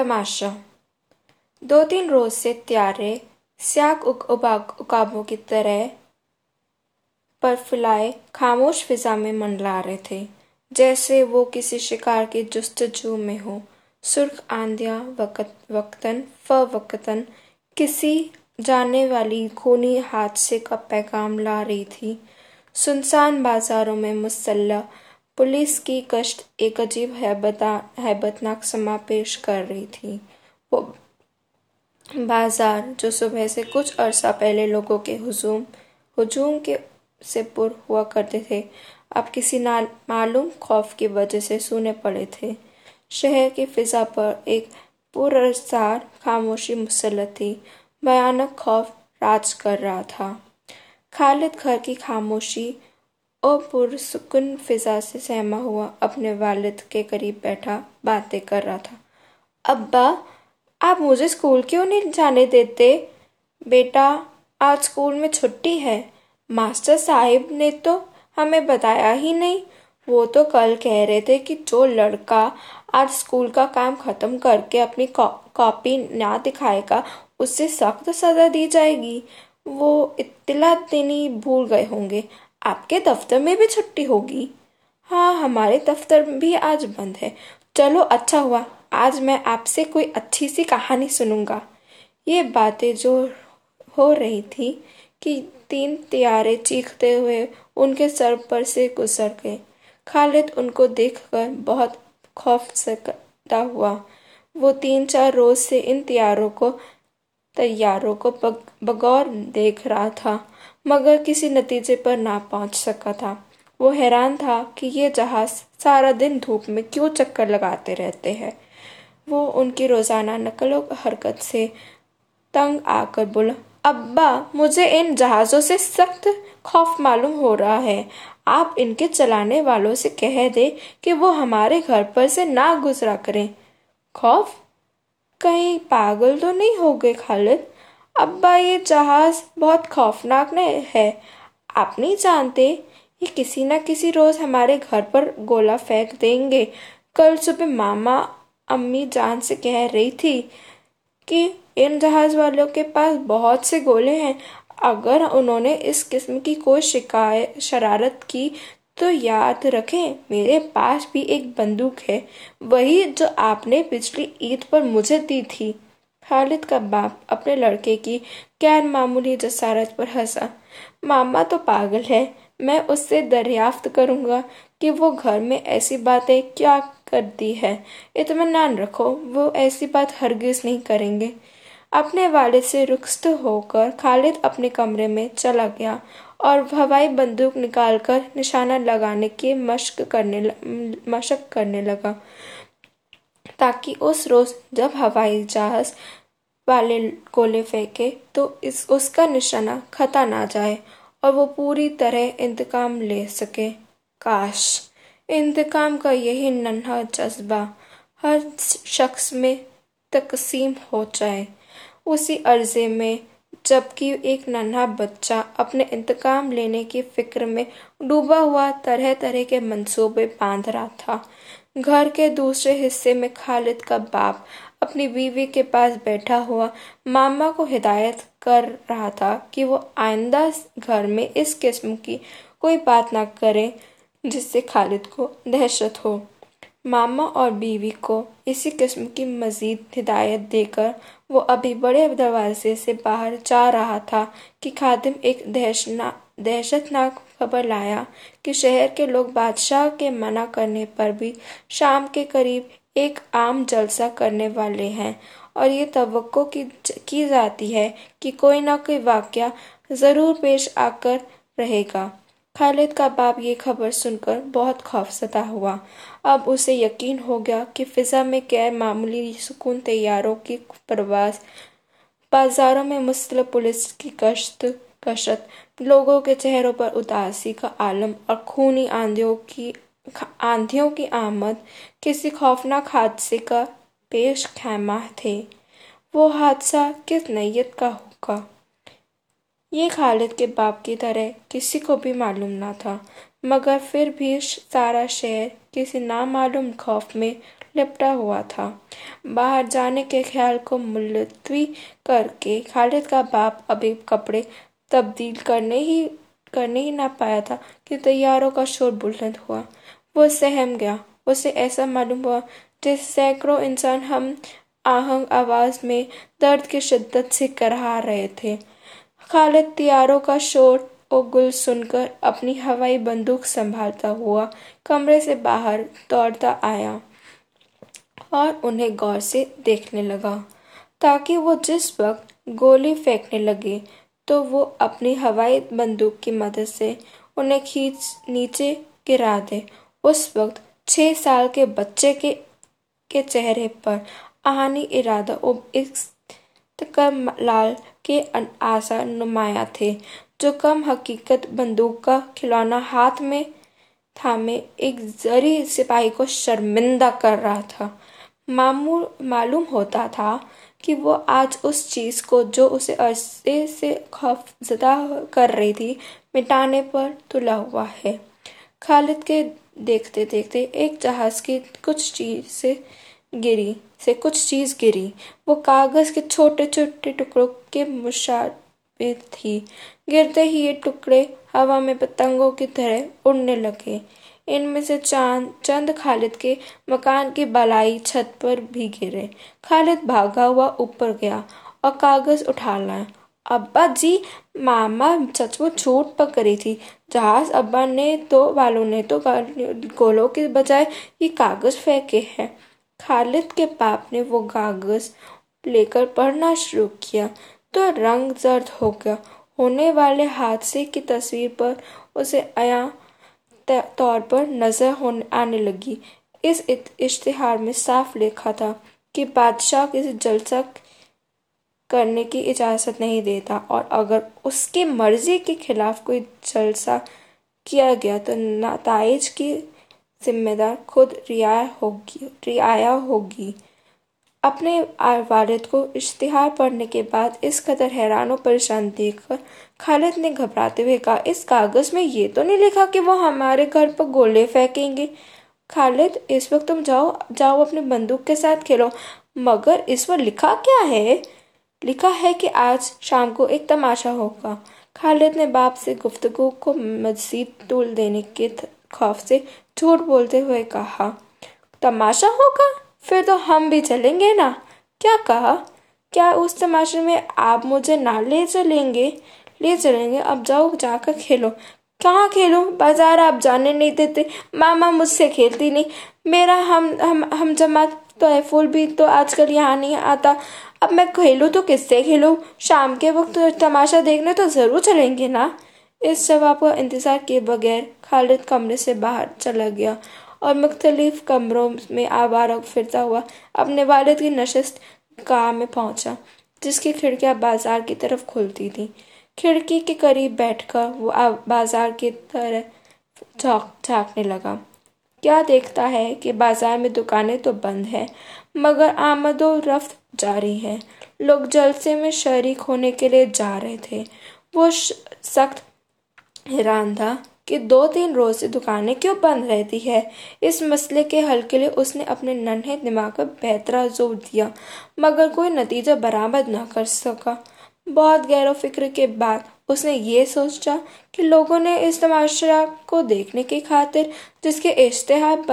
तमाशा। दो तीन रोज से त्यारे स्याक उकाबों की तरह पर फुलाए खामोश फिजा में मंडला रहे थे। जैसे वो किसी शिकार की जुस्तजू में हो। सुर्ख आंधिया, वक्त, वक्तन, फ वक्तन, किसी जाने वाली खूनी हादसे का पैगाम ला रही थी। सुनसान बाजारों में मुसल्ला पुलिस की कश्त एक अजीब हैबतनाक समा पेश कर रही थी। वो बाज़ार, जो सुबह से कुछ अरसा पहले लोगों के हुजूम, हजूम के से पुर हुआ करते थे, अब किसी ना मालूम खौफ की वजह से सुने पड़े थे। शहर की फिजा पर एक पुरसार खामोशी मुसलत थी। भयानक खौफ राज कर रहा था। खालिद घर की खामोशी और पुरसुकून फिजा से सहमा हुआ, अपने वालिद के करीब बैठा, बातें कर रहा था। अब्बा, आप मुझे स्कूल क्यों नहीं जाने देते? बेटा, आज स्कूल में छुट्टी है। मास्टर साहिब ने तो हमें बताया ही नहीं। वो तो कल कह रहे थे कि जो लड़का आज स्कूल का काम खत्म करके अपनी कॉपी ना दिखाएगा उससे सख्त सजा दी जाएगी। वो इत्तला देनी भूल गए होंगे। आपके दफ्तर में भी छुट्टी होगी। हाँ हमारे दफ्तर भी आज बंद है। चलो अच्छा हुआ। आज मैं आपसे कोई अच्छी सी कहानी सुनूँगा। ये बातें जो हो रही थी कि तीन त्यारे चीखते हुए उनके सर पर से गुजर गए। खालिद उनको देखकर बहुत खौफ सकता हुआ। वो तीन चार रोज से इन त्यारों को, तैयारों को बगौर देख रहा था। मगर किसी नतीजे पर ना पहुँच सका था। वो हैरान था कि ये जहाज़ सारा दिन धूप में क्यों चक्कर लगाते रहते हैं। वो उनकी रोज़ाना नकलो हरकत से तंग आकर बोला, अब्बा, मुझे इन जहाज़ों से सख्त खौफ मालूम हो रहा है। आप इनके चलाने वालों से कह दे कि वो हमारे घर पर से ना गुजरा करें। खौफ? कहीं पागल तो नहीं हो गए खालिद? अब्बा, ये जहाज़ बहुत खौफनाक है। आप नहीं जानते, ये किसी ना किसी रोज हमारे घर पर गोला फेंक देंगे। कल सुबह मामा, अम्मी जान से कह रही थी कि इन जहाज़ वालों के पास बहुत से गोले हैं। अगर उन्होंने इस किस्म की कोई शिकायत शरारत की तो याद रखें, मेरे पास भी एक बंदूक है। वही जो आपने पिछली ईद पर मुझे दी थी। खालिद का बाप अपने लड़के की गैर मामूली जसारत पर हंसा। मामा तो पागल है, मैं उससे दरियाफ्त करूँगा कि वो घर में ऐसी बातें क्या करती है। इतमान रखो, वो ऐसी बात हरगिज नहीं करेंगे। अपने वाले से रुखस्त होकर खालिद अपने कमरे में चला गया और हवाई बंदूक निकालकर निशाना लगाने की मशक करने मशक करने लगा। ताकि उस रोज जब हवाई जहाज़ वाले गोले फेंके तो इस, उसका निशाना खता ना जाए और वो पूरी तरह इंतकाम ले सके। काश, इंतकाम का यही नन्हा जज्बा हर शख्स में तकसीम हो जाए। उसी अर्जे में जबकि एक नन्हा बच्चा अपने इंतकाम लेने की फ़िक्र में डूबा हुआ तरह तरह के मंसूबे बाँध रहा था। घर के दूसरे हिस्से में खालिद का बाप अपनी बीवी के पास बैठा हुआ मामा को हिदायत कर रहा था कि वो आइंदा घर में इस किस्म की कोई बात ना करे जिससे खालिद को दहशत हो। मामा और बीवी को इसी किस्म की मजीद हिदायत देकर वो अभी बड़े दरवाजे से बाहर जा रहा था कि खादिम एक दहशना दहशतनाक खबर लाया कि शहर के लोग बादशाह के मना करने पर भी शाम के करीब एक आम जलसा करने वाले हैं। और ये तो की की जाती है कि कोई ना कोई वाक्य ज़रूर पेश आकर रहेगा। खालिद का बाप ये खबर सुनकर बहुत खौफसदा हुआ। अब उसे यकीन हो गया कि फिजा में गैर मामूली सुकून तैयारों की परवाज बाजारों में मुस्लिम पुलिस की कश्त कशत लोगों के चेहरों पर उदासी का आलम और खूनी आंधियों की आंधियों की आमद किसी खौफनाक हादसे का पेश खैमा थे। वो हादसा किस नैयत का होगा? ये खालिद के बाप की तरह किसी को भी मालूम ना था। मगर फिर भी सारा शहर किसी नामालूम खौफ में लिपटा हुआ था। बाहर जाने के ख्याल को मुलतवी करके खालिद का बाप अभी कपड़े तब्दील करने ही करने ही ना पाया था कि तैयारों का शोर बुलंद हुआ। वो सहम गया। उसे ऐसा मालूम हुआ जैसे सैकड़ों इंसान हम आहंग आवाज़ में दर्द की शिद्दत से करहा रहे थे। खालिद तियारों का शोर और गुल सुनकर अपनी हवाई बंदूक संभालता हुआ कमरे से बाहर दौड़ता आया और उन्हें गौर से देखने लगा। ताकि वो जिस वक्त गोली फेंकने लगे तो वो अपनी हवाई बंदूक की मदद से उन्हें खींच, नीचे गिरा दे। उस वक्त छह साल के बच्चे के के चेहरे पर आहानी इरादा और इस लाल के आशा नुमाया थे। जो कम हकीकत बंदूक का खिलौना हाथ में थामे एक जरी सिपाही को शर्मिंदा कर रहा था। मामूल मालूम होता था कि वो आज उस चीज़ को जो उसे अरसे से खौफजदा कर रही थी, मिटाने पर तुला हुआ है। खालिद के देखते देखते एक जहाज़ की कुछ चीज़ से गिरी, से कुछ चीज़ गिरी। वो कागज़ के छोटे छोटे टुकड़ों के मुशाबे थी। गिरते ही ये टुकड़े हवा में पतंगों की तरह उड़ने लगे। इनमें से चाँद, चंद खालिद के मकान की बलाई छत पर भी गिरे। खालिद भागा हुआ ऊपर गया और कागज़ उठा लाया। अब्बा जी, मामा सचमुच छूट पकड़ी थी। जहाज़ अब्बा ने तो वालों ने तो गोलों के बजाय ये कागज़ फेंके हैं। खालिद के बाप ने वो कागज़ लेकर पढ़ना शुरू किया। तो रंग जर्द हो गया। होने वाले हादसे की तस्वीर पर उसे आया तौर पर नज़र होने, आने लगी। इस इश्तिहार में साफ़ लिखा था कि बादशाह किसी जलसा करने की इजाज़त नहीं देता और अगर उसकी मर्ज़ी के खिलाफ कोई जलसा किया गया तो नतज की जिम्मेदार खुद रियाया होगी रियाया होगी। अपने वालिद को इश्तिहार पढ़ने के बाद इस कदर हैरान और परेशान देखकर खालिद ने घबराते हुए कहा, इस कागज़ में ये तो नहीं लिखा कि वो हमारे घर पर गोले फेंकेंगे? खालिद, इस वक्त तुम जाओ जाओ अपनी बंदूक के साथ खेलो। मगर इस पर लिखा क्या है? लिखा है कि आज शाम को एक तमाशा होगा खालिद ने बाप से गुफ्तगु को मजीद तूल देने के खौफ से झूठ बोलते हुए कहा, तमाशा होगा? फिर तो हम भी चलेंगे ना। क्या कहा? क्या उस तमाशे में आप मुझे ना ले चलेंगे? ले चलेंगे, अब जाओ जाकर खेलो। कहाँ खेलो? बाज़ार आप जाने नहीं देते। मामा मुझसे खेलती नहीं। मेरा हम हम हम जमात तो है, फूल भी तो आजकल यहाँ नहीं आता। अब मैं खेलूँ तो किससे खेलूँ? शाम के वक्त तमाशा देखने तो ज़रूर चलेंगे ना। इस जवाब का इंतज़ार किए बगैर खालिद कमरे से बाहर चला गया और मुख्तलिफ़ कमरों में आवारा फिरता हुआ अपने वालिद की नशस्त गाह में पहुँचा, जिसकी खिड़कियाँ बाज़ार की तरफ़ खुलती थी। खिड़की के करीब बैठकर वो बाज़ार की तरह झांकने लगा। क्या देखता है कि बाज़ार में दुकानें तो बंद है, मगर आमदो रफ्त जारी है। लोग जलसे में शरीक होने के लिए जा रहे थे। वो सख्त हैरान था। कि दो तीन रोज से दुकानें क्यों बंद रहती है? इस मसले के हल के लिए उसने अपने नन्हे दिमाग पर बेहतरा ज़ोर दिया, मगर कोई नतीजा बरामद न कर सका। बहुत गैर फ़िक्र के बाद उसने ये सोचा कि लोगों ने इस तमाशा को देखने की खातिर जिसके इश्तेहार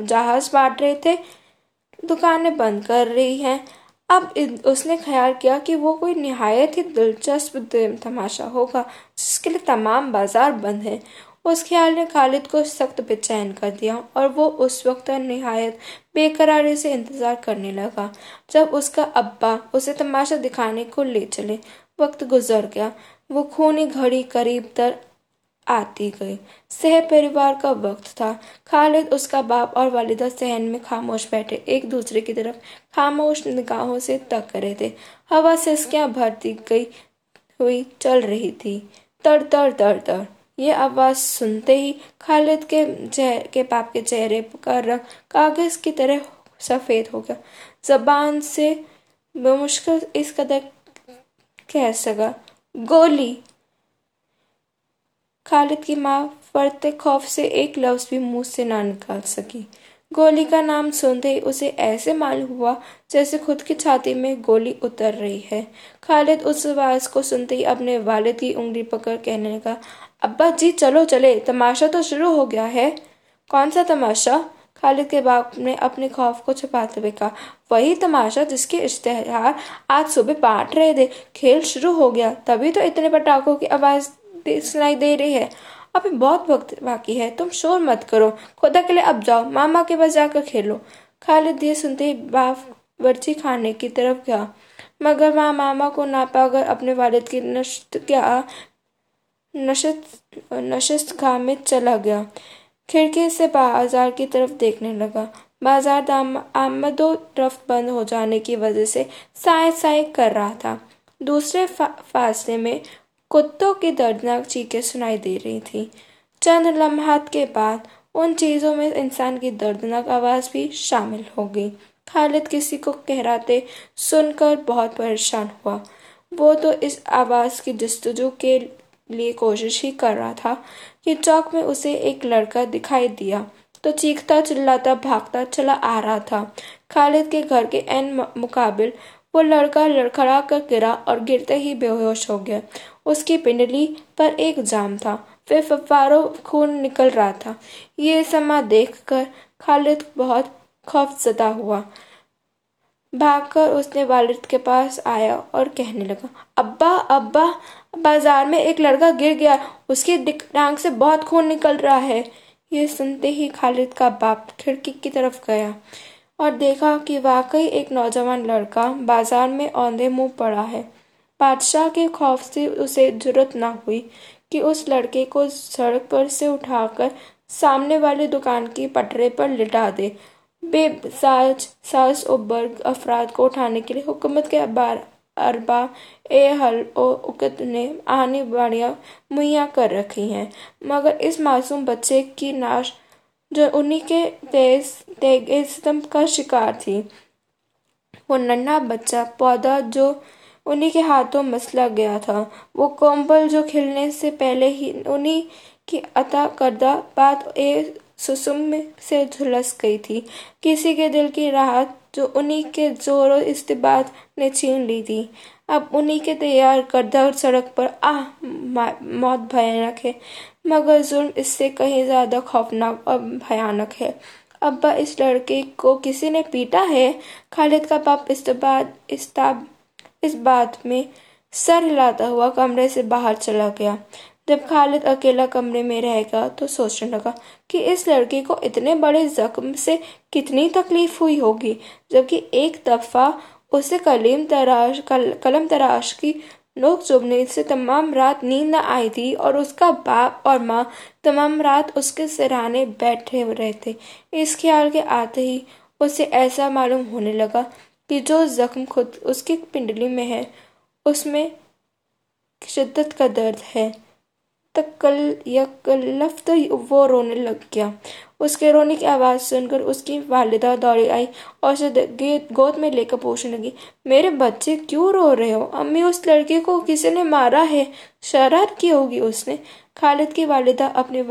जहाज़ बांट रहे थे, दुकानें बंद कर रही हैं। अब उसने ख्याल किया कि वो कोई निहायत ही दिलचस्प तमाशा होगा, जिसके लिए तमाम बाज़ार बंद हैं। उस ख्याल ने खालिद को सख्त बेचैन कर दिया और वो उस वक्त नहायत बेकरारी से इंतज़ार करने लगा। जब उसका अब्बा उसे तमाशा दिखाने को ले चले, वक्त गुजर गया। वो खूनी घड़ी करीब तर आती गई। सह परिवार का वक्त था। खालिद, उसका बाप और वालिदा सहन में खामोश बैठे। एक दूसरे की तरफ़ खामोश निगाहों से तक रहे थे। हवा सिसकियाँ भरती गई हुई चल रही थी। तर तर तर तर ये आवाज़ सुनते ही खालिद के के बाप के चेहरे का रंग कागज़ की तरह सफ़ेद हो गया। जबान से मुश्किल इस कदर कह सका। गोली। खालिद की माँ फरते खौफ से एक लफ्ज भी मुँह से ना निकाल सकी। गोली का नाम सुनते ही उसे ऐसे मालूम हुआ जैसे खुद की छाती में गोली उतर रही है। खालिद उस आवाज़ को सुनते ही अपने वालिद की उंगली पकड़ कहने लगा अब्बा जी, चलो, चले। तमाशा तो शुरू हो गया है। कौन सा तमाशा? खालिद के बाप ने अपने खौफ को छुपाते हुए कहा, वही तमाशा जिसके इश्तेहार आज सुबह बांट रहे थे। खेल शुरू हो गया, तभी तो इतने पटाखों की आवाज़ सुनाई दे रही है। अभी बहुत वक्त बाकी है, तुम शोर मत करो। खुदा के लिए अब जाओ, मामा के पास जाकर खेलो। खालिद ये सुनते ही बाप बर्ची खाने की तरफ़ गया। मगर वहाँ मामा को ना पाकर अपने वालिद की नशत क्या नशत नशस्त में चला गया। खिड़की से बाज़ार की तरफ़ देखने लगा। बाज़ार आमदो रफ्त बंद हो जाने की वजह से साय साय कर रहा था। दूसरे फा, फासले में कुत्तों की दर्दनाक चीखें सुनाई दे रही थी। चंद लम्हात के बाद उन चीज़ों में इंसान की दर्दनाक आवाज़ भी शामिल हो गई। खालिद किसी को कहराते सुनकर बहुत परेशान हुआ। वो तो इस आवाज़ की जस्तजू के लिए कोशिश ही कर रहा था कि चौक में उसे एक लड़का दिखाई दिया। तो चीखता, चिल्लाता, भागता चला आ रहा था। खालिद के घर के एन मुकाबिल वो लड़का लड़खड़ा कर गिरा और गिरते ही बेहोश हो गया। उसकी पिंडली पर एक जाम था। फिर फवारों खून निकल रहा था। ये समा देखकर खालिद बहुत खौफजदा हुआ। भागकर उसने वालिद के पास आया और कहने लगा, अब्बा अब्बा, बाज़ार में एक लड़का गिर गया, उसकी टांग से बहुत खून निकल रहा है। ये सुनते ही खालिद का बाप खिड़की की तरफ़ गया और देखा कि वाकई एक नौजवान लड़का बाज़ार में औंधे मुँह पड़ा है। बादशाह के खौफ से उसे ज़रूरत ना हुई कि उस लड़के को सड़क पर से उठाकर सामने वाली दुकान की पटरे पर लिटा दे। बेसाज साज उबर अफराद को उठाने के लिए हुकूमत के अबार अरबा ए हल उकत ने आनी बाड़ियाँ मुहैया कर रखी हैं। मगर इस मासूम बच्चे की नाश जो उन्हीं के तेज तेगिज्म का शिकार थी। वो नन्हा बच्चा, पौधा जो उन्हीं के हाथों मसला गया था। वो कोम्बल जो खिलने से पहले ही उन्हीं की अता करदा बात ए सुसुम से झुलस गई थी। किसी के दिल की राहत जो उन्हीं के जोरों इस्तेबात ने छीन ली थी। अब उन्हीं के तैयार करदा और सड़क पर आह मौत भयानक है। मगर जुल्म इससे कहीं ज़्यादा खौफनाक और भयानक है। अब्बा, इस लड़के को किसी ने पीटा है? खालिद का बाप इस्ताब इस बात में सर हिलाता हुआ कमरे से बाहर चला गया। जब खालिद अकेला कमरे में रहेगा तो सोचने लगा कि इस लड़के को इतने बड़े जख्म से कितनी तकलीफ़ हुई होगी जबकि एक दफ़ा उसे कलीम तराश कल, कलम तराश की नोक चुभने से तमाम रात नींद न आई थी और उसका बाप और माँ तमाम रात उसके सिराने बैठे रहे थे इस ख्याल के आते ही उसे ऐसा मालूम होने लगा कि जो जख्म खुद उसकी पिंडली में है उसमें शिद्दत का दर्द है। तकल यकलफ्त वो रोने लग गया। उसके रोने की आवाज़ सुनकर उसकी वालिदा दौड़ी आई और उसे गोद में लेकर पूछने लगी, मेरे बच्चे क्यों रो रहे हो? अम्मी, उस लड़के को किसी ने मारा है? शरारत की होगी उसने? खालिद की वालिदा अपने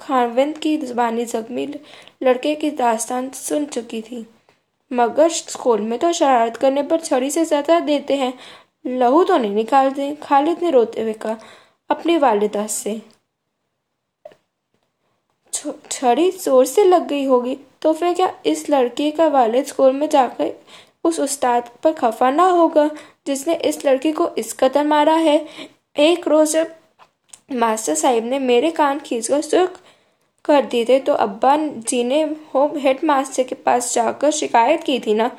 खानविंद की जुबानी जख्मी लड़के की दास्तान सुन चुकी थी। मगर स्कूल में तो शरारत करने पर छड़ी से सजा देते हैं। लहू तो नहीं निकालते? खालिद ने रोते हुए कहा। अपनी वालिदा से। छड़ी ज़ोर से लग गई होगी तो फिर क्या इस लड़के का वालिद स्कूल में जाकर उस उस्ताद पर खफा ना होगा, जिसने इस लड़के को इस कदर मारा है? एक रोज जब मास्टर साहिब ने मेरे कान खींचकर सुख कर दिए थे तो अब्बा जी ने होम हेड मास्टर के पास जाकर शिकायत की थी ना?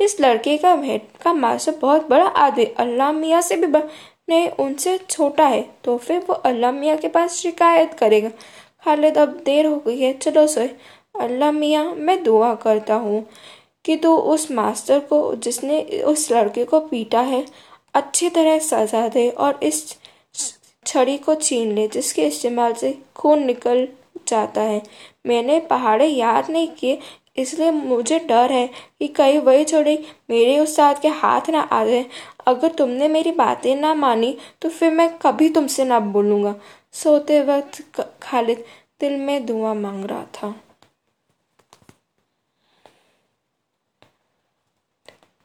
इस लड़के का, हेड का मास्टर बहुत बड़ा आदमी, अल्लाह मियाँ से भी नहीं, उनसे छोटा है तो फिर वो अल्लाह मियाँ के पास शिकायत करेगा। खालिद, अब देर हो गई है, चलो सोए। अल्लाह मियाँ, मैं दुआ करता हूँ कि तू उस मास्टर को, जिसने उस लड़के को पीटा है, अच्छी तरह सजा दे और इस छड़ी को छीन ले, जिसके इस्तेमाल से खून निकल जाता है। मैंने पहाड़े याद नहीं किए, इसलिए मुझे डर है कि कहीं वही छोड़ी मेरे उस्ताद के हाथ ना आ जाए। अगर तुमने मेरी बातें ना मानी तो फिर मैं कभी तुमसे ना बोलूँगा। सोते वक्त खालिद दिल में दुआ मांग रहा था।